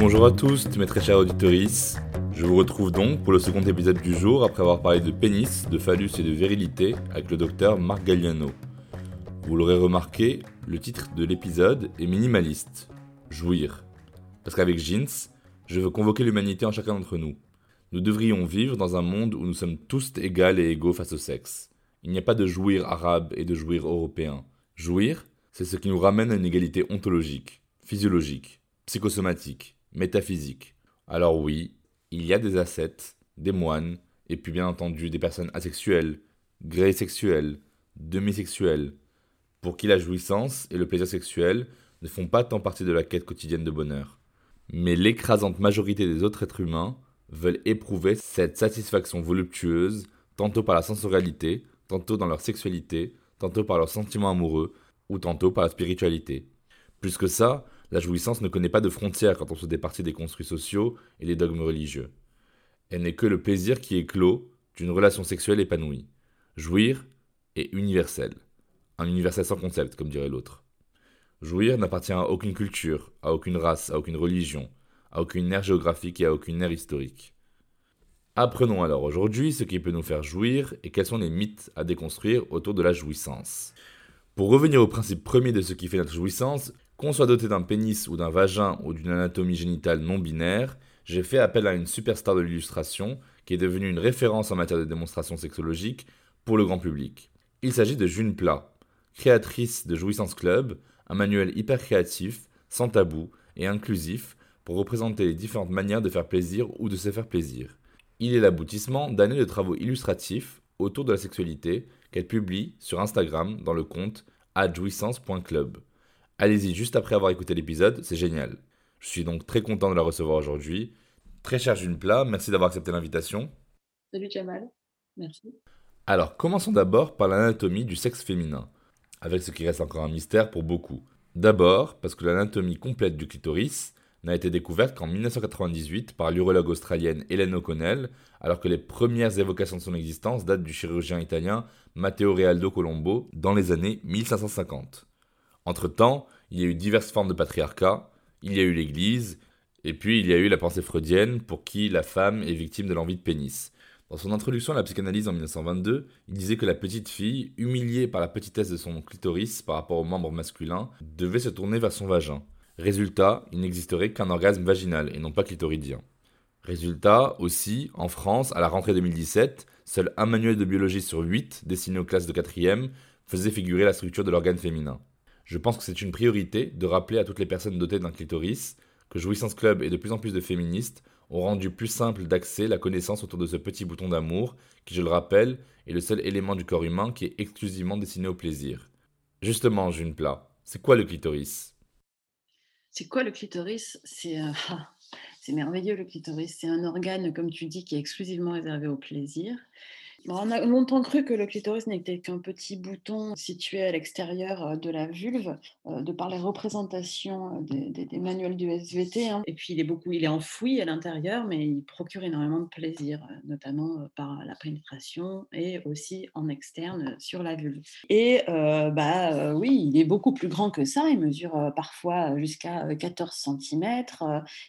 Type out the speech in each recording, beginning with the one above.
Bonjour à tous, mes très chers auditories. Je vous retrouve donc pour le second épisode du jour après avoir parlé de pénis, de phallus et de virilité avec le docteur Marc Galliano. Vous l'aurez remarqué, le titre de l'épisode est minimaliste. Jouir. Parce qu'avec Jeans, je veux convoquer l'humanité en chacun d'entre nous. Nous devrions vivre dans un monde où nous sommes tous égales et égaux face au sexe. Il n'y a pas de jouir arabe et de jouir européen. Jouir, c'est ce qui nous ramène à une égalité ontologique, physiologique, psychosomatique, métaphysique. Alors oui, il y a des ascètes, des moines, et puis bien entendu des personnes asexuelles, gré sexuelles, demisexuelles, pour qui la jouissance et le plaisir sexuel ne font pas tant partie de la quête quotidienne de bonheur. Mais l'écrasante majorité des autres êtres humains veulent éprouver cette satisfaction voluptueuse, tantôt par la sensorialité, tantôt dans leur sexualité, tantôt par leurs sentiments amoureux, ou tantôt par la spiritualité. Plus que ça, la jouissance ne connaît pas de frontières quand on se départit des construits sociaux et des dogmes religieux. Elle n'est que le plaisir qui est clos d'une relation sexuelle épanouie. Jouir est universel. Un universel sans concept, comme dirait l'autre. Jouir n'appartient à aucune culture, à aucune race, à aucune religion, à aucune ère géographique et à aucune ère historique. Apprenons alors aujourd'hui ce qui peut nous faire jouir et quels sont les mythes à déconstruire autour de la jouissance. Pour revenir au principe premier de ce qui fait notre jouissance, qu'on soit doté d'un pénis ou d'un vagin ou d'une anatomie génitale non binaire, j'ai fait appel à une superstar de l'illustration qui est devenue une référence en matière de démonstration sexologique pour le grand public. Il s'agit de June Plat, créatrice de Jouissance Club, un manuel hyper créatif, sans tabou et inclusif pour représenter les différentes manières de faire plaisir ou de se faire plaisir. Il est l'aboutissement d'années de travaux illustratifs autour de la sexualité qu'elle publie sur Instagram dans le compte adjouissance.club. Allez-y juste après avoir écouté l'épisode, c'est génial. Je suis donc très content de la recevoir aujourd'hui. Très cher June Plat, merci d'avoir accepté l'invitation. Salut Jamal, merci. Alors, commençons d'abord par l'anatomie du sexe féminin, avec ce qui reste encore un mystère pour beaucoup. D'abord, parce que l'anatomie complète du clitoris n'a été découverte qu'en 1998 par l'urologue australienne Hélène O'Connell, alors que les premières évocations de son existence datent du chirurgien italien Matteo Realdo Colombo dans les années 1550. Entre-temps, il y a eu diverses formes de patriarcat, il y a eu l'Église, et puis il y a eu la pensée freudienne pour qui la femme est victime de l'envie de pénis. Dans son introduction à la psychanalyse en 1922, il disait que la petite fille, humiliée par la petitesse de son clitoris par rapport aux membres masculins, devait se tourner vers son vagin. Résultat, il n'existerait qu'un orgasme vaginal et non pas clitoridien. Résultat, aussi, en France, à la rentrée 2017, seul un manuel de biologie sur 8, destiné aux classes de 4e, faisait figurer la structure de l'organe féminin. Je pense que c'est une priorité de rappeler à toutes les personnes dotées d'un clitoris que Jouissance Club et de plus en plus de féministes ont rendu plus simple d'accès la connaissance autour de ce petit bouton d'amour qui, je le rappelle, est le seul élément du corps humain qui est exclusivement destiné au plaisir. Justement, June Plat, c'est quoi le clitoris? C'est quoi le clitoris? C'est euh, c'est merveilleux le clitoris. C'est un organe, comme tu dis, qui est exclusivement réservé au plaisir. On a longtemps cru que le clitoris n'était qu'un petit bouton situé à l'extérieur euh, de la vulve, euh, de par les représentations euh, des, manuels du SVT. Hein. Et puis il est beaucoup, il est enfoui à l'intérieur, mais il procure énormément de plaisir, notamment par la pénétration et aussi en externe sur la vulve. Et bah oui, il est beaucoup plus grand que ça. Il mesure parfois jusqu'à 14 cm.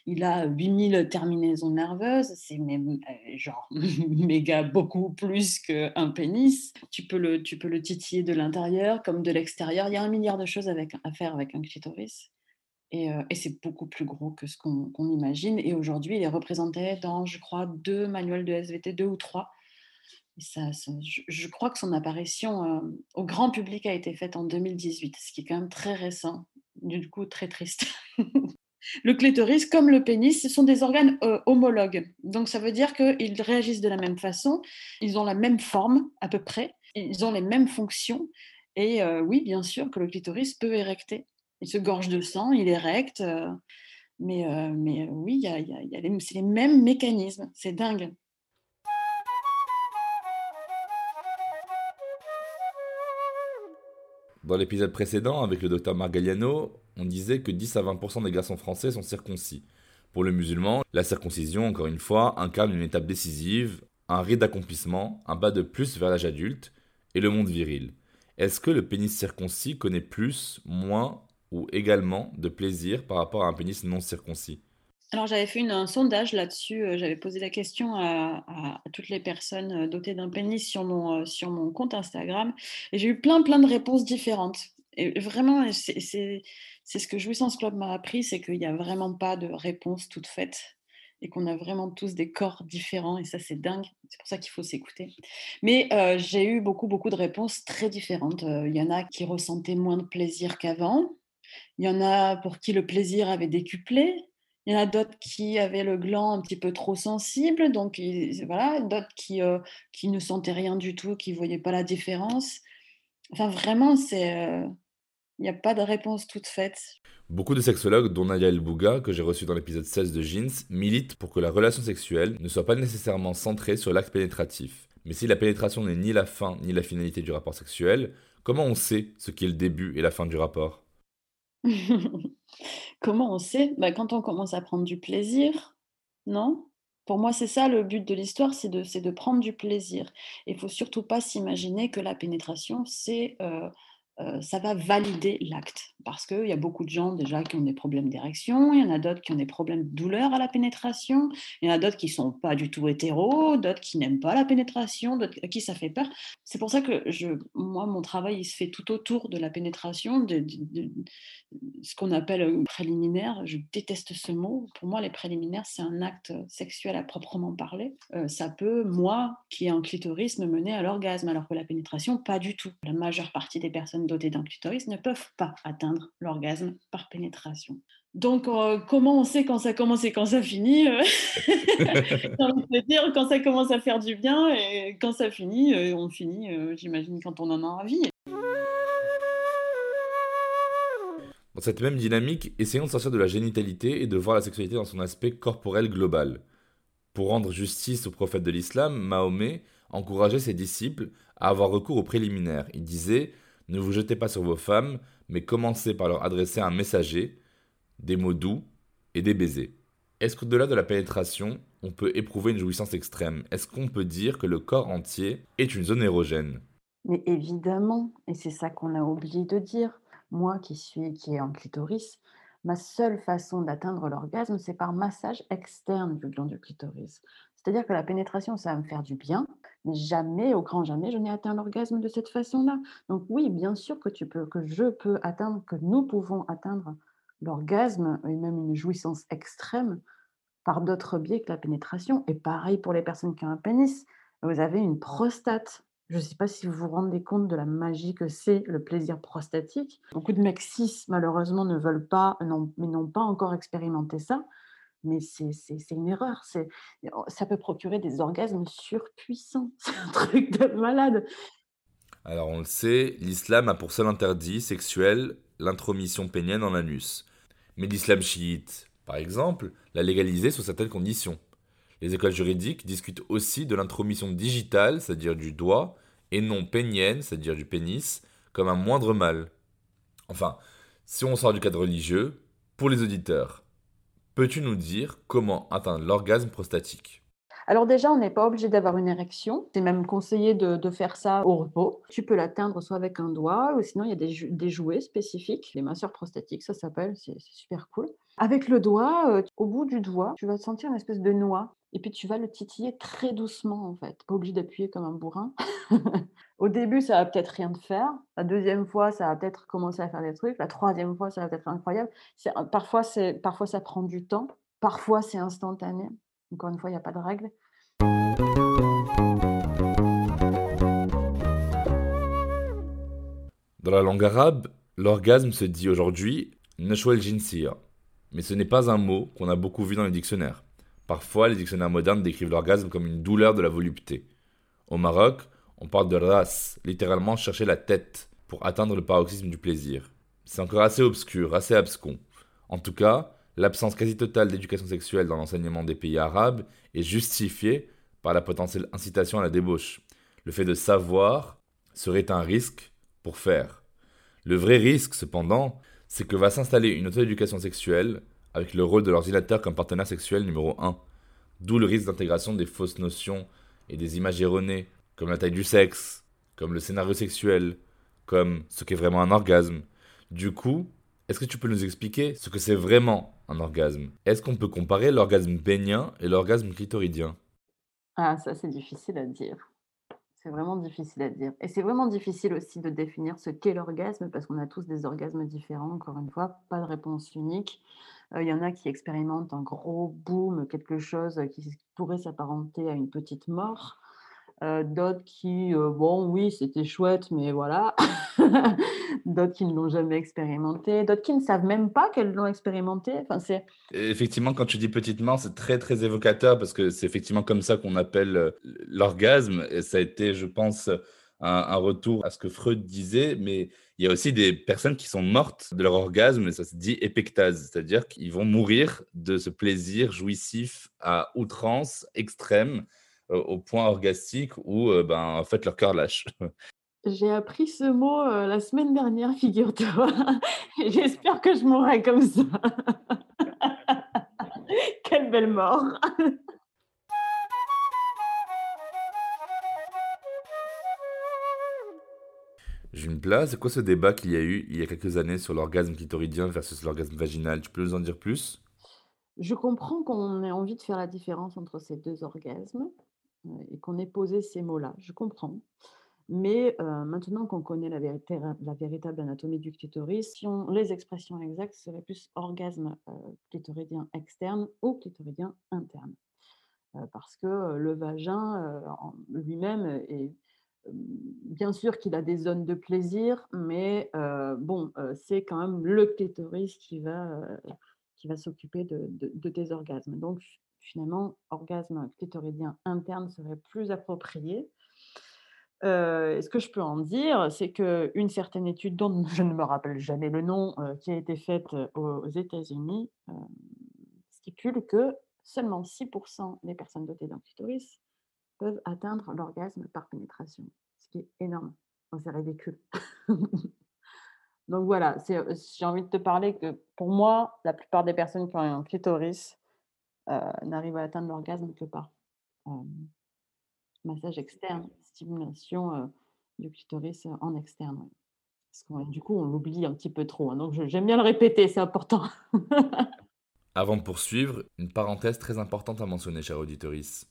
il a 8000 terminaisons nerveuses. C'est même genre méga beaucoup plus qu'un pénis. Tu peux, le, tu peux le titiller de l'intérieur comme de l'extérieur. Il y a un milliard de choses à faire avec un clitoris. Et, euh, et c'est beaucoup plus gros que ce qu'on imagine. Et aujourd'hui, il est représenté dans, je crois, deux manuels de SVT, deux ou trois. Ça, je, crois que son apparition euh, au grand public a été faite en 2018, ce qui est quand même très récent, du coup très triste. Le clitoris, comme le pénis, ce sont des organes euh, homologues. Donc ça veut dire qu'ils réagissent de la même façon, ils ont la même forme à peu près, ils ont les mêmes fonctions. Et euh, oui, bien sûr que le clitoris peut érecter. Il se gorge de sang, il érecte. Euh, mais, mais oui, c'est les mêmes mécanismes. C'est dingue. Dans l'épisode précédent, avec le docteur Margaliano, on disait que 10 à 20% des garçons français sont circoncis. Pour le musulman, la circoncision, encore une fois, incarne une étape décisive, un rite d'accomplissement, un pas de plus vers l'âge adulte et le monde viril. Est-ce que le pénis circoncis connaît plus, moins ou également de plaisir par rapport à un pénis non circoncis? Alors j'avais fait un sondage là-dessus, euh, j'avais posé la question à, toutes les personnes euh, dotées d'un pénis sur mon, euh, sur mon compte Instagram et j'ai eu plein plein de réponses différentes. Et vraiment, c'est ce que Jouissance Club m'a appris, c'est qu'il n'y a vraiment pas de réponse toute faite et qu'on a vraiment tous des corps différents et ça c'est dingue, c'est pour ça qu'il faut s'écouter. Mais j'ai eu beaucoup beaucoup de réponses très différentes. Il y en a qui ressentaient moins de plaisir qu'avant, il y en a pour qui le plaisir avait décuplé, il y en a d'autres qui avaient le gland un petit peu trop sensible, donc voilà, d'autres qui, euh, qui ne sentaient rien du tout, qui ne voyaient pas la différence. Enfin, vraiment, c'est. Euh, il n'y a pas de réponse toute faite. Beaucoup de sexologues, dont Nadia El Bouga, que j'ai reçu dans l'épisode 16 de Jeans, militent pour que la relation sexuelle ne soit pas nécessairement centrée sur l'acte pénétratif. Mais si la pénétration n'est ni la fin ni la finalité du rapport sexuel, comment on sait ce qui est le début et la fin du rapport? Comment on sait? Bah, Quand on commence à prendre du plaisir, non? Pour moi, c'est ça le but de l'histoire, c'est de, de prendre du plaisir. Il faut surtout pas s'imaginer que la pénétration, c'est euh, euh, ça va valider l'acte. Parce qu'il y a beaucoup de gens déjà qui ont des problèmes d'érection, il y en a d'autres qui ont des problèmes de douleur à la pénétration, il y en a d'autres qui ne sont pas du tout hétéros, d'autres qui n'aiment pas la pénétration, d'autres à qui ça fait peur. C'est pour ça que moi, mon travail, il se fait tout autour de la pénétration, de, ce qu'on appelle préliminaire. Je déteste ce mot. Pour moi, les préliminaires, c'est un acte sexuel à proprement parler. Euh, ça peut, moi, qui ai un clitoris, me mener à l'orgasme, alors que la pénétration, pas du tout. La majeure partie des personnes dotés d'un clitoris ne peuvent pas atteindre l'orgasme par pénétration. Donc, euh, comment on sait quand ça commence et quand ça finit euh, dire quand ça commence à faire du bien et quand ça finit, euh, on finit, j'imagine, quand on en a envie. Dans cette même dynamique, essayons de sortir de la génitalité et de voir la sexualité dans son aspect corporel global. Pour rendre justice au prophète de l'islam, Mahomet encourageait ses disciples à avoir recours aux préliminaires. Il disait ne vous jetez pas sur vos femmes, mais commencez par leur adresser un messager, des mots doux et des baisers. Est-ce qu'au-delà de la pénétration, on peut éprouver une jouissance extrême? Est-ce qu'on peut dire que le corps entier est une zone érogène? Mais évidemment, et c'est ça qu'on a oublié de dire. Moi qui suis qui est en clitoris, ma seule façon d'atteindre l'orgasme, c'est par massage externe du gland du clitoris. C'est-à-dire que la pénétration, ça va me faire du bien, mais jamais, au grand jamais, je n'ai atteint l'orgasme de cette façon-là. Donc oui, bien sûr que tu peux, que je peux atteindre, que nous pouvons atteindre l'orgasme et même une jouissance extrême par d'autres biais que la pénétration. Et pareil pour les personnes qui ont un pénis. Vous avez une prostate. Je ne sais pas si vous vous rendez compte de la magie que c'est le plaisir prostatique. Beaucoup de mecs cis, malheureusement, ne veulent pas, mais n'ont pas encore expérimenté ça mais c'est une erreur. Oh, ça peut procurer des orgasmes surpuissants. C'est un truc de malade. Alors on le sait, l'islam a pour seul interdit sexuel l'intromission pénienne en anus. Mais l'islam chiite, par exemple, l'a légalisé sous certaines conditions. Les écoles juridiques discutent aussi de l'intromission digitale, c'est-à-dire du doigt, et non pénienne, c'est-à-dire du pénis, comme un moindre mal. Enfin, si on sort du cadre religieux, pour les auditeurs, Peux-tu nous dire comment atteindre l'orgasme prostatique? Alors déjà, on n'est pas obligé d'avoir une érection. C'est même conseillé de, faire ça au repos. Tu peux l'atteindre soit avec un doigt, ou sinon il y a des, jouets spécifiques, les masseurs prostatiques, ça s'appelle, c'est super cool. Avec le doigt, euh, au bout du doigt, tu vas sentir une espèce de noix et puis tu vas le titiller très doucement en fait. Pas obligé d'appuyer comme un bourrin. Au début, ça va peut-être rien te faire. La deuxième fois, ça va peut-être commencer à faire des trucs. La troisième fois, ça va être incroyable. Parfois, parfois, ça prend du temps. Parfois, c'est instantané. Encore une fois, il n'y a pas de règle. Dans la langue arabe, l'orgasme se dit aujourd'hui Nashwal Jinsir, Mais ce n'est pas un mot qu'on a beaucoup vu dans les dictionnaires. Parfois, les dictionnaires modernes décrivent l'orgasme comme une douleur de la volupté. Au Maroc, on parle de ras, littéralement chercher la tête pour atteindre le paroxysme du plaisir. C'est encore assez obscur, assez abscon. En tout cas, l'absence quasi totale d'éducation sexuelle dans l'enseignement des pays arabes est justifiée par la potentielle incitation à la débauche. Le fait de savoir serait un risque pour faire. Le vrai risque, cependant, c'est que va s'installer une auto-éducation sexuelle avec le rôle de l'ordinateur comme partenaire sexuel numéro 1. D'où le risque d'intégration des fausses notions et des images erronées, comme la taille du sexe, comme le scénario sexuel, comme ce qu'est vraiment un orgasme. Du coup, est-ce que tu peux nous expliquer ce que c'est vraiment un orgasme? Est-ce qu'on peut comparer l'orgasme bénien et l'orgasme clitoridien? Ah, ça c'est difficile à dire. C'est vraiment difficile à dire. Et c'est vraiment difficile aussi de définir ce qu'est l'orgasme parce qu'on a tous des orgasmes différents, encore une fois, pas de réponse unique. Euh, il y en a qui expérimentent un gros boom, quelque chose qui pourrait s'apparenter à une petite mort. Euh, d'autres qui, euh, bon, oui, c'était chouette, mais voilà. d'autres qui ne l'ont jamais expérimenté, d'autres qui ne savent même pas qu'elles l'ont expérimenté. Enfin, c'est... Effectivement, quand tu dis petite mort, c'est très, très évocateur parce que c'est effectivement comme ça qu'on appelle euh, l'orgasme. Et ça a été, je pense, un, retour à ce que Freud disait, mais il y a aussi des personnes qui sont mortes de leur orgasme, et ça se dit épectase, c'est-à-dire qu'ils vont mourir de ce plaisir jouissif à outrance extrême au point orgastique où ben, en fait leur cœur lâche. J'ai appris ce mot la semaine dernière, figure-toi. J'espère que je mourrai comme ça. Quelle belle mort. place. c'est quoi ce débat qu'il y a eu il y a quelques années sur l'orgasme clitoridien versus l'orgasme vaginal? Tu peux nous en dire plus? Je comprends qu'on ait envie de faire la différence entre ces deux orgasmes et qu'on ait posé ces mots-là. Je comprends. Mais maintenant qu'on connaît la, la, véritable anatomie du clitoris, les expressions exactes seraient plus orgasme clitoridien externe ou clitoridien interne. parce que le vagin lui-même est bien sûr qu'il a des zones de plaisir, mais bon, c'est quand même le clitoris qui va, va s'occuper de, de, de, tes orgasmes. Donc finalement, orgasme clitoridien interne serait plus approprié. Euh, ce que je peux en dire, c'est qu'une certaine étude dont je ne me rappelle jamais le nom, euh, qui a été faite euh, aux États-Unis, stipule que seulement 6% des personnes dotées d'un clitoris peuvent atteindre l'orgasme par pénétration, ce qui est énorme. c'est ridicule. Donc voilà, j'ai envie de te parler que pour moi, la plupart des personnes qui ont un clitoris euh, n'arrive à atteindre l'orgasme que par massage externe, stimulation euh, du clitoris en externe. Du coup, on l'oublie un petit peu trop. Hein, donc, j'aime bien le répéter, c'est important. Avant de poursuivre, une parenthèse très importante à mentionner, cher auditorice.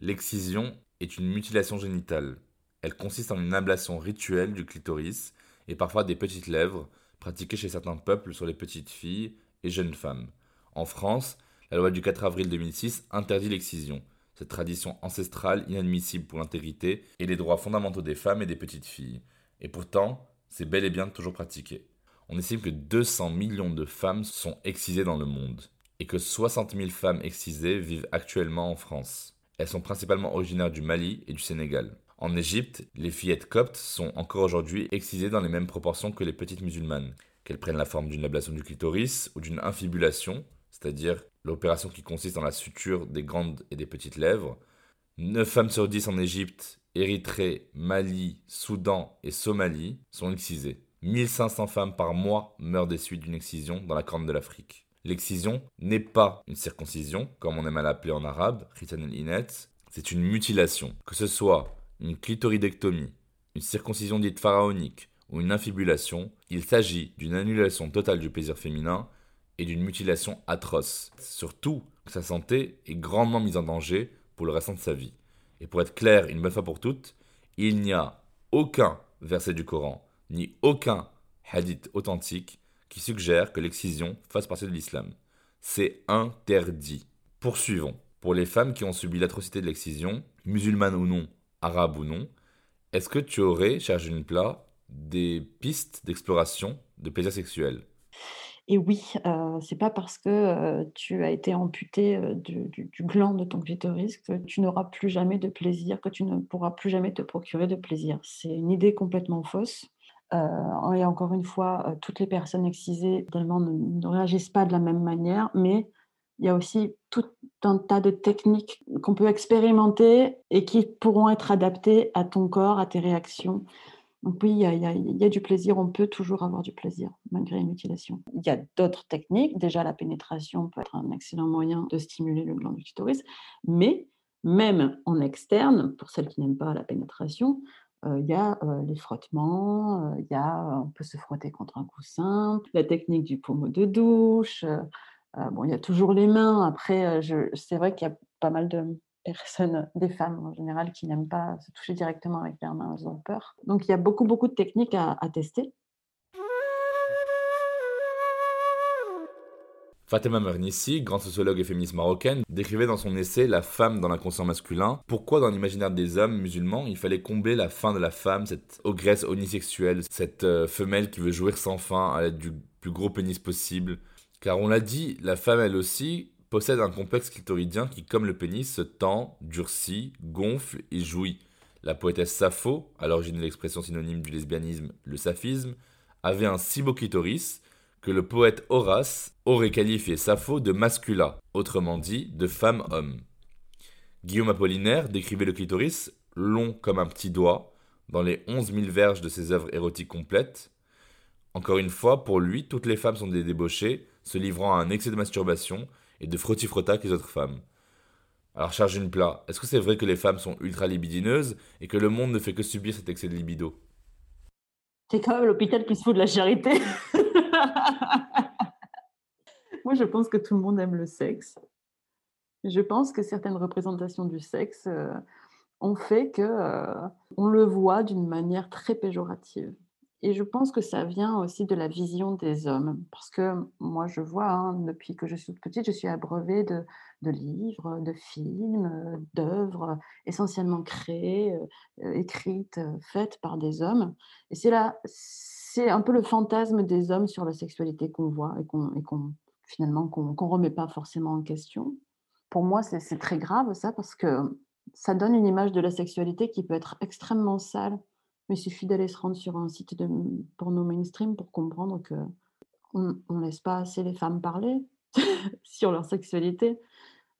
L'excision est une mutilation génitale. Elle consiste en une ablation rituelle du clitoris et parfois des petites lèvres, pratiquée chez certains peuples sur les petites filles et jeunes femmes. En France, la loi du 4 avril 2006 interdit l'excision, cette tradition ancestrale inadmissible pour l'intégrité et les droits fondamentaux des femmes et des petites filles. Et pourtant, c'est bel et bien toujours pratiqué. On estime que 200 millions de femmes sont excisées dans le monde et que 60 000 femmes excisées vivent actuellement en France. Elles sont principalement originaires du Mali et du Sénégal. En Égypte, les fillettes coptes sont encore aujourd'hui excisées dans les mêmes proportions que les petites musulmanes, qu'elles prennent la forme d'une ablation du clitoris ou d'une infibulation, c'est-à-dire l'opération qui consiste en la suture des grandes et des petites lèvres. 9 femmes sur 10 en Égypte, Érythrée, Mali, Soudan et Somalie sont excisées. 1500 femmes par mois meurent des suites d'une excision dans la corne de l'Afrique. L'excision n'est pas une circoncision, comme on aime à l'appeler en arabe, inet, c'est une mutilation. Que ce soit une clitoridectomie, une circoncision dite pharaonique ou une infibulation, il s'agit d'une annulation totale du plaisir féminin d'une mutilation atroce. Surtout que sa santé est grandement mise en danger pour le restant de sa vie. Et pour être clair une bonne fois pour toutes, il n'y a aucun verset du Coran, ni aucun hadith authentique qui suggère que l'excision fasse partie de l'islam. C'est interdit. Poursuivons. Pour les femmes qui ont subi l'atrocité de l'excision, musulmanes ou non, arabes ou non, est-ce que tu aurais, cher Plat, des pistes d'exploration de plaisir sexuel Et oui, heu, c'est pas parce que, tu as été amputé, du gland de ton clitoris que tu n'auras plus jamais de plaisir, que tu ne pourras plus jamais te procurer de plaisir. C'est une idée complètement fausse. Et encore une fois, toutes les personnes excisées ne ne réagissent pas de la même manière, mais il y a aussi tout un tas de techniques qu'on peut expérimenter et qui pourront être adaptées à ton corps, à tes réactions. Donc oui, il y a du plaisir, on peut toujours avoir du plaisir malgré une mutilation. Il y a d'autres techniques, déjà la pénétration peut être un excellent moyen de stimuler le gland du clitoris, mais même en externe, pour celles qui n'aiment pas la pénétration, heu, il y a, heu, les frottements, heu, il y a on peut se frotter contre un coussin, la technique du pommeau de douche, bon, il y a toujours les mains. Après, c'est vrai qu'il y a pas mal de personnes, des femmes en général, qui n'aiment pas se toucher directement avec leurs mains, elles ont peur. Donc il y a beaucoup, beaucoup de techniques à tester. Fatima Mernissi, grande sociologue et féministe marocaine, décrivait dans son essai La femme dans l'inconscient masculin pourquoi dans l'imaginaire des hommes musulmans il fallait combler la fin de la femme, cette ogresse onisexuelle, cette euh, femelle qui veut jouir sans fin à l'aide du plus gros pénis possible. Car on l'a dit, la femme elle aussi possède un complexe clitoridien qui, comme le pénis, se tend, durcit, gonfle et jouit. La poétesse Sappho, à l'origine de l'expression synonyme du lesbianisme, le saphisme, avait un si beau clitoris que le poète Horace aurait qualifié Sappho de mascula, autrement dit de femme-homme. Guillaume Apollinaire décrivait le clitoris long comme un petit doigt dans les 11 000 verges de ses œuvres érotiques complètes. Encore une fois, pour lui, toutes les femmes sont des débauchées, se livrant à un excès de masturbation et de frotti-frotta que les autres femmes. Alors charge une plat, est-ce que c'est vrai que les femmes sont ultra libidineuses et que le monde ne fait que subir cet excès de libido? C'est quand même l'hôpital qui se fout de la charité. Moi, je pense que tout le monde aime le sexe. Je pense que certaines représentations du sexe euh, ont fait que euh, on le voit d'une manière très péjorative. Et je pense que ça vient aussi de la vision des hommes. Parce que moi, je vois, hein, depuis que je suis petite, je suis abreuvée de, livres, de films, euh, d'œuvres essentiellement créées, euh, écrites, euh, faites par des hommes. Et c'est là, c'est un peu le fantasme des hommes sur la sexualité qu'on voit et qu'on, finalement qu'on qu'on remet pas forcément en question. Pour moi, c'est très grave ça parce que ça donne une image de la sexualité qui peut être extrêmement sale. Mais il suffit d'aller se rendre sur un site de porno mainstream pour comprendre que on, on laisse pas assez les femmes parler sur leur sexualité.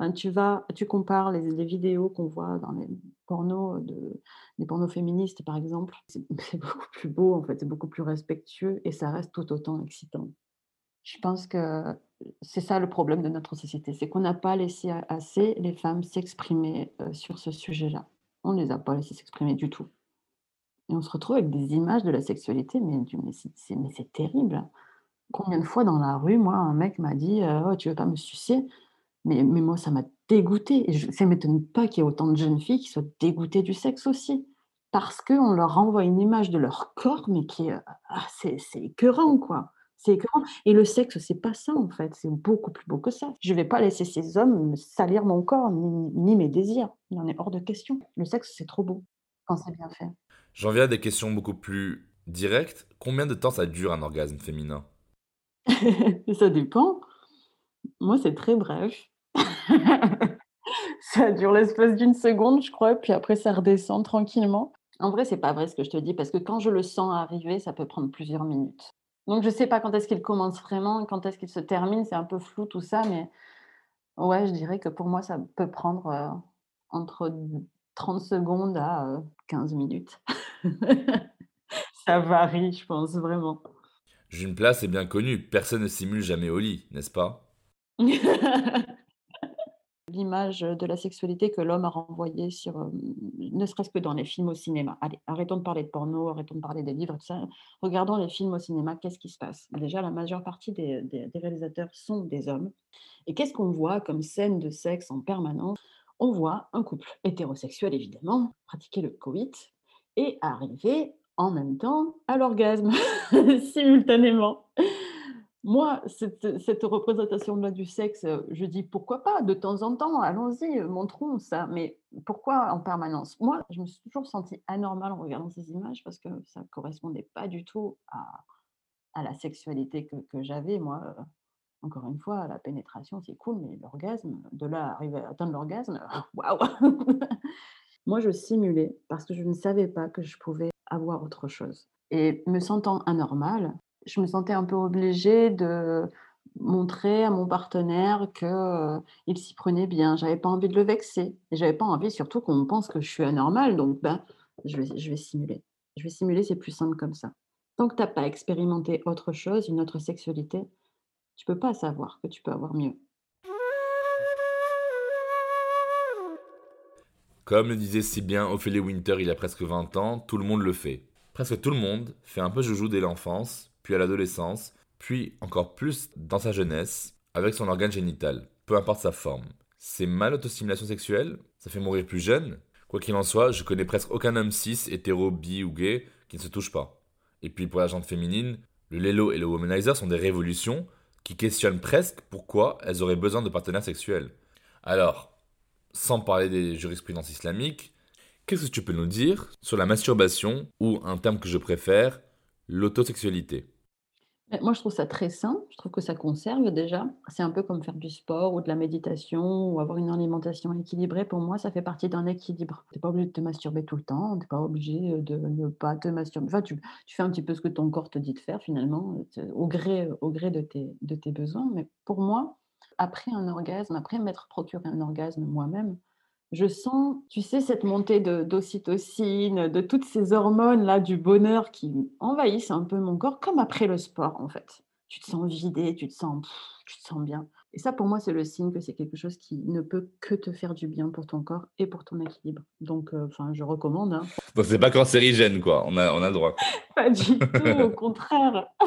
Hein, tu compares les, vidéos qu'on voit dans les pornos de, les pornos féministes par exemple, c'est beaucoup plus beau en fait, c'est beaucoup plus respectueux et ça reste tout autant excitant. Je pense que c'est ça le problème de notre société, c'est qu'on n'a pas laissé assez les femmes s'exprimer euh, sur ce sujet-là. On ne les a pas laissées s'exprimer du tout. Et on se retrouve avec des images de la sexualité, mais, mais c'est terrible. Combien de fois dans la rue, moi, un mec m'a dit euh, Oh, Tu veux pas me sucer? Mais, mais moi, ça m'a dégoûtée. Et ça ne m'étonne pas qu'il y ait autant de jeunes filles qui soient dégoûtées du sexe aussi. Parce qu'on leur renvoie une image de leur corps, mais qui ah, c'est c'est écœurant, quoi. C'est écœurant. Et le sexe, c'est pas ça, en fait. C'est beaucoup plus beau que ça. Je vais pas laisser ces hommes me salir mon corps, ni, ni mes désirs. Il en est hors de question. Le sexe, c'est trop beau quand c'est bien fait. J'en viens à des questions beaucoup plus directes. Combien de temps ça dure un orgasme féminin? Ça dépend. Moi, c'est très bref. Ça dure l'espace d'une seconde, je crois, puis après ça redescend tranquillement. En vrai, c'est pas vrai ce que je te dis, parce que quand je le sens arriver, ça peut prendre plusieurs minutes. Donc je sais pas quand est-ce qu'il commence vraiment quand est-ce qu'il se termine, c'est un peu flou tout ça, mais ouais, je dirais que pour moi, ça peut prendre euh, entre 30 secondes à euh, 15 minutes. Ça varie, je pense, vraiment. Une place est bien connue, personne ne simule jamais au lit, n'est-ce pas? L'image de la sexualité que l'homme a renvoyée sur, ne serait-ce que dans les films au cinéma. Allez, arrêtons de parler de porno, arrêtons de parler des livres, tout ça. Regardons les films au cinéma, qu'est-ce qui se passe? Déjà, la majeure partie des des des réalisateurs sont des hommes et qu'est-ce qu'on voit comme scène de sexe en permanence? On voit un couple hétérosexuel évidemment, pratiquer le coït et arriver en même temps à l'orgasme, simultanément. Moi, cette représentation-là du sexe, je dis: «Pourquoi pas? De temps en temps, allons-y, montrons ça». Mais pourquoi en permanence? Moi, je me suis toujours sentie anormale en regardant ces images parce que ça correspondait pas du tout à la sexualité que, que j'avais, moi. Euh, Encore une fois, la pénétration, c'est cool, mais l'orgasme, de là arriver à atteindre l'orgasme, waouh! Moi, je simulais parce que je ne savais pas que je pouvais avoir autre chose. Et me sentant anormale, je me sentais un peu obligée de montrer à mon partenaire qu'il s'y prenait bien. J'avais pas envie de le vexer. Et j'avais pas envie surtout qu'on pense que je suis anormale. Donc, ben, je vais, je vais simuler. Je vais simuler, c'est plus simple comme ça. Tant que tu n'as pas expérimenté autre chose, une autre sexualité, tu peux pas savoir que tu peux avoir mieux. Comme le disait si bien Ophélie Winter il y a presque 20 ans, tout le monde le fait. Presque tout le monde fait un peu joujou dès l'enfance, puis à l'adolescence, puis encore plus dans sa jeunesse, avec son organe génital, peu importe sa forme. C'est mal l'autostimulation sexuelle? Ça fait mourir plus jeune? Quoi qu'il en soit, je connais presque aucun homme cis, hétéro, bi ou gay qui ne se touche pas. Et puis pour la gente féminine, le Lelo et le Womanizer sont des révolutions qui questionnent presque pourquoi elles auraient besoin de partenaires sexuels. Alors, sans parler des jurisprudences islamiques, qu'est-ce que tu peux nous dire sur la masturbation ou un terme que je préfère, l'autosexualité? Moi, je trouve ça très sain. Je trouve que ça conserve déjà. C'est un peu comme faire du sport ou de la méditation ou avoir une alimentation équilibrée. Pour moi, ça fait partie d'un équilibre. Tu n'es pas obligé de te masturber tout le temps. Tu n'es pas obligé de ne pas te masturber. Enfin, tu, tu fais un petit peu ce que ton corps te dit de faire finalement, euh, au gré, au gré de, tes, de tes besoins. Mais pour moi, après un orgasme, après m'être procuré un orgasme moi-même, je sens, tu sais, cette montée de- d'ocytocine, de toutes ces hormones-là du bonheur qui envahissent un peu mon corps, comme après le sport, en fait. Tu te sens vidé, tu te sens, pff, tu te sens bien. Et ça, pour moi, c'est le signe que c'est quelque chose qui ne peut que te faire du bien pour ton corps et pour ton équilibre. Donc, euh, enfin, je recommande. hein. Donc c'est pas cancérigène quoi, on a, on a le droit. Pas du tout, au contraire.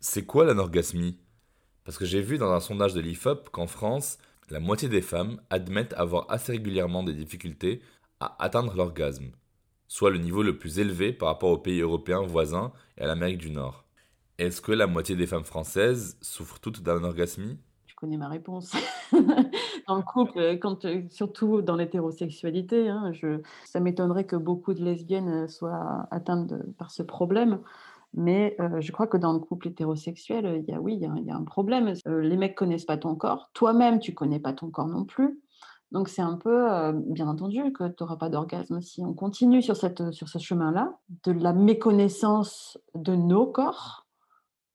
C'est quoi l'anorgasmie? Parce que j'ai vu dans un sondage de l'IFOP qu'en France, la moitié des femmes admettent avoir assez régulièrement des difficultés à atteindre l'orgasme, soit le niveau le plus élevé par rapport aux pays européens voisins et à l'Amérique du Nord. Est-ce que la moitié des femmes françaises souffrent toutes d'anorgasmie? Tu connais ma réponse. dans le couple, surtout dans l'hétérosexualité, hein, je, ça m'étonnerait que beaucoup de lesbiennes soient atteintes par ce problème. Mais euh, je crois que dans le couple hétérosexuel, il y a, oui, il y a, un problème. Euh, les mecs connaissent pas ton corps. Toi-même, tu connais pas ton corps non plus. Donc c'est un peu, euh, bien entendu, que tu n'auras pas d'orgasme si on continue sur, cette, sur ce chemin-là, de la méconnaissance de nos corps.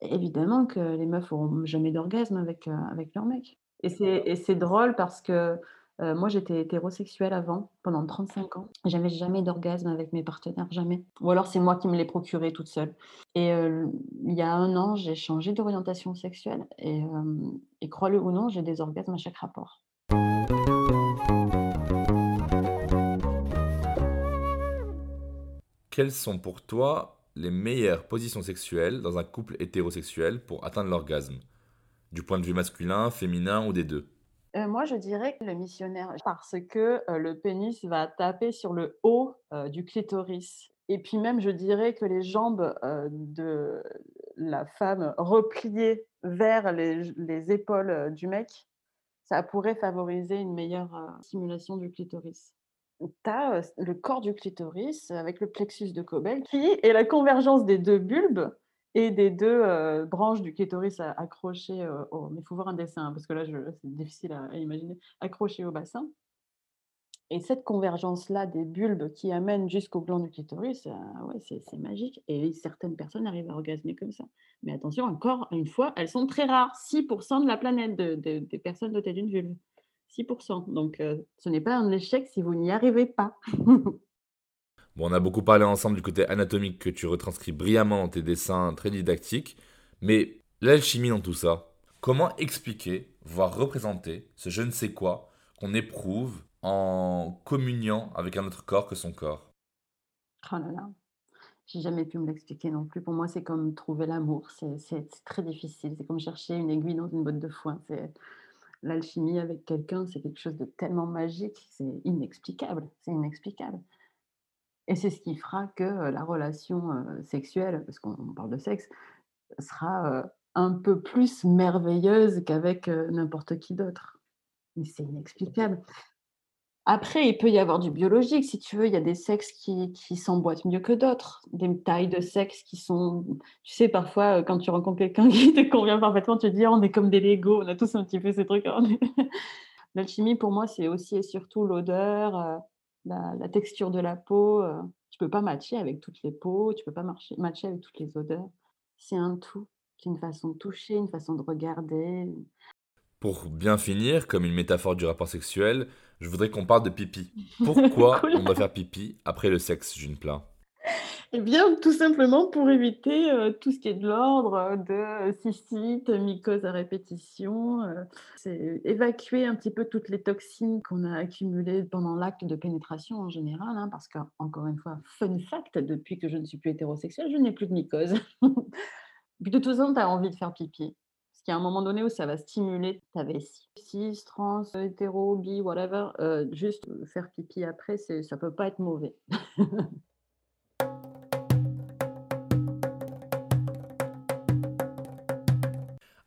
Évidemment que les meufs auront jamais d'orgasme avec, avec leur mec. Et c'est drôle parce que euh, moi j'étais hétérosexuelle avant, pendant 35 ans. J'avais jamais d'orgasme avec mes partenaires, jamais. Ou alors c'est moi qui me l'ai procuré toute seule. Et euh, il y a un an, j'ai changé d'orientation sexuelle. Euh, et crois-le ou non, j'ai des orgasmes à chaque rapport. Quelles sont pour toi les meilleures positions sexuelles dans un couple hétérosexuel pour atteindre l'orgasme? Du point de vue masculin, féminin ou des deux? Euh, moi, je dirais que le missionnaire, parce que euh, le pénis va taper sur le haut euh, du clitoris. Et puis même, je dirais que les jambes de la femme repliées vers les, les épaules du mec, ça pourrait favoriser une meilleure stimulation du clitoris. Tu as le corps du clitoris avec le plexus de Cobel qui est la convergence des deux bulbes et des deux euh, branches du clitoris accrochées euh, au... Mais il faut voir un dessin, hein, parce que là, c'est difficile à, imaginer. Accrochées au bassin. Et cette convergence-là des bulbes qui amène jusqu'au gland du clitoris, euh, ouais, c'est magique. Et certaines personnes arrivent à orgasmer comme ça. Mais attention, encore une fois, elles sont très rares. 6% de la planète de- de- des personnes dotées d'une vulve. 6%. Donc, ce n'est pas un échec si vous n'y arrivez pas. Bon, on a beaucoup parlé ensemble du côté anatomique que tu retranscris brillamment dans tes dessins très didactiques, mais l'alchimie dans tout ça, comment expliquer, voire représenter ce je ne sais quoi qu'on éprouve en communiant avec un autre corps que son corps? Oh là là, j'ai jamais pu me l'expliquer non plus. Pour moi, c'est comme trouver l'amour. C'est très difficile. C'est comme chercher une aiguille dans une botte de foin. L'alchimie avec quelqu'un, c'est quelque chose de tellement magique. C'est inexplicable. C'est inexplicable. Et c'est ce qui fera que la relation euh, sexuelle, parce qu'on on parle de sexe, sera euh, un peu plus merveilleuse qu'avec euh, n'importe qui d'autre. Mais c'est inexplicable. Après, il peut y avoir du biologique, si tu veux. Il y a des sexes qui, qui s'emboîtent mieux que d'autres. Des tailles de sexe qui sont. Tu sais, parfois, quand tu rencontres quelqu'un qui te convient parfaitement, tu te dis, oh, on est comme des Legos, on a tous un petit peu ces trucs. L'alchimie, pour moi, c'est aussi et surtout l'odeur, la, texture de la peau. Euh. Tu peux pas matcher avec toutes les peaux, tu peux pas marcher, matcher avec toutes les odeurs. C'est un tout. C'est une façon de toucher, une façon de regarder. Pour bien finir, comme une métaphore du rapport sexuel, je voudrais qu'on parle de pipi. Pourquoi on doit faire pipi après le sexe, June Plat Eh bien, tout simplement pour éviter euh, tout ce qui est de l'ordre de cystite, mycose à répétition. Euh, c'est évacuer un petit peu toutes les toxines qu'on a accumulées pendant l'acte de pénétration en général. Hein, parce que, encore une fois, fun fact, depuis que je ne suis plus hétérosexuelle, je n'ai plus de mycose. de toute façon, tu as envie de faire pipi qu'il y a un moment donné où ça va stimuler ta vessie. Cis, trans, hétéro, bi, whatever, euh, juste faire pipi après, ça peut pas être mauvais.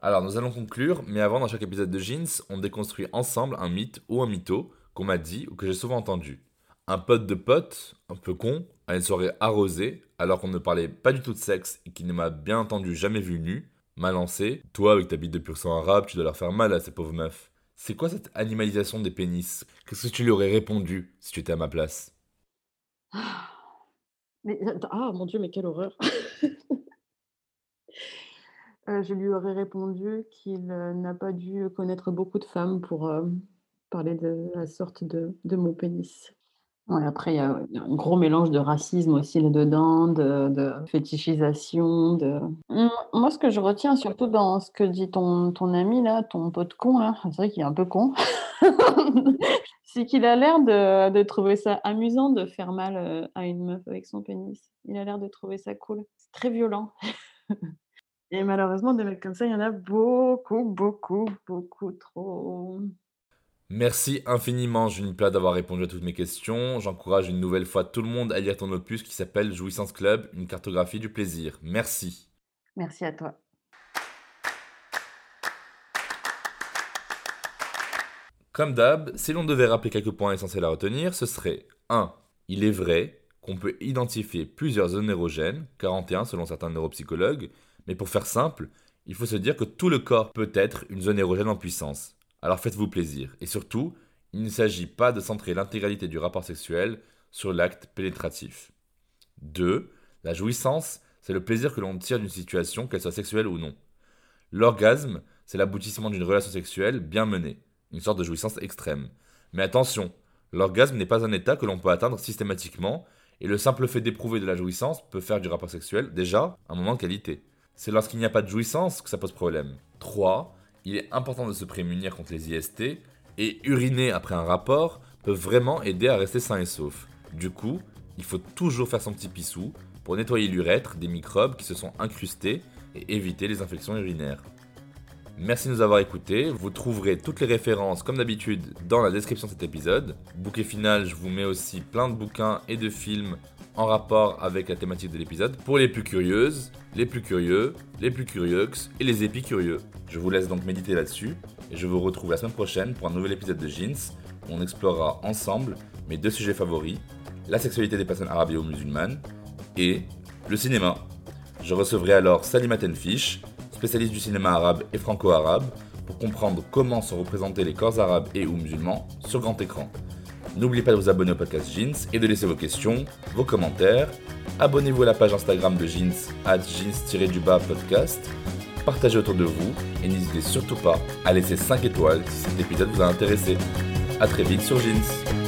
Alors, nous allons conclure, mais avant, dans chaque épisode de Jeans, on déconstruit ensemble un mythe ou un mytho qu'on m'a dit ou que j'ai souvent entendu. Un pote de pote, un peu con, à une soirée arrosée, alors qu'on ne parlait pas du tout de sexe et qui ne m'a bien entendu jamais vu nu, m'a lancé. Toi, avec ta bite de pur sang arabe, tu dois leur faire mal à ces pauvres meufs. C'est quoi cette animalisation des pénis? Qu'est-ce que tu lui aurais répondu si tu étais à ma place? Mais, Ah mon dieu, mais quelle horreur euh, Je lui aurais répondu qu'il euh, n'a pas dû connaître beaucoup de femmes pour euh, parler de la sorte de, de mon pénis après, il y, a, un gros mélange de racisme aussi là-dedans, de, fétichisation. De... Moi, ce que je retiens surtout dans ce que dit ton, ton ami, là, ton pote con, là, c'est vrai qu'il est un peu con, c'est qu'il a l'air de, de, trouver ça amusant de faire mal à une meuf avec son pénis. Il a l'air de trouver ça cool. C'est très violent. Et malheureusement, des mecs comme ça, il y en a beaucoup, beaucoup, beaucoup trop. Merci infiniment, Junipla, d'avoir répondu à toutes mes questions. J'encourage une nouvelle fois tout le monde à lire ton opus qui s'appelle Jouissance Club, une cartographie du plaisir. Merci. Merci à toi. Comme d'hab, si l'on devait rappeler quelques points essentiels à retenir, ce serait 1. Il est vrai qu'on peut identifier plusieurs zones érogènes, 41 selon certains neuropsychologues, mais pour faire simple, il faut se dire que tout le corps peut être une zone érogène en puissance. Alors faites-vous plaisir. Et surtout, il ne s'agit pas de centrer l'intégralité du rapport sexuel sur l'acte pénétratif. 2. La jouissance, c'est le plaisir que l'on tire d'une situation, qu'elle soit sexuelle ou non. L'orgasme, c'est l'aboutissement d'une relation sexuelle bien menée, une sorte de jouissance extrême. Mais attention, l'orgasme n'est pas un état que l'on peut atteindre systématiquement, et le simple fait d'éprouver de la jouissance peut faire du rapport sexuel déjà un moment de qualité. C'est lorsqu'il n'y a pas de jouissance que ça pose problème. 3 il est important de se prémunir contre les IST et uriner après un rapport peut vraiment aider à rester sain et sauf. Du coup, il faut toujours faire son petit pissou pour nettoyer l'urètre des microbes qui se sont incrustés et éviter les infections urinaires. Merci de nous avoir écoutés. Vous trouverez toutes les références, comme d'habitude, dans la description de cet épisode. Bouquet final, je vous mets aussi plein de bouquins et de films en rapport avec la thématique de l'épisode pour les plus curieuses, les plus curieux, les plus curieux et les épicurieux. Je vous laisse donc méditer là-dessus et je vous retrouve la semaine prochaine pour un nouvel épisode de Jeans où on explorera ensemble mes deux sujets favoris, la sexualité des personnes arabes-musulmanes et le cinéma. Je recevrai alors Salima Tenfish, spécialiste du cinéma arabe et franco-arabe, pour comprendre comment sont représentés les corps arabes et ou musulmans sur grand écran. N'oubliez pas de vous abonner au podcast Jeans et de laisser vos questions, vos commentaires. Abonnez-vous à la page Instagram de Jeans, at jeans-du-bas podcast. Partagez autour de vous et n'hésitez surtout pas à laisser 5 étoiles si cet épisode vous a intéressé. A très vite sur Jeans.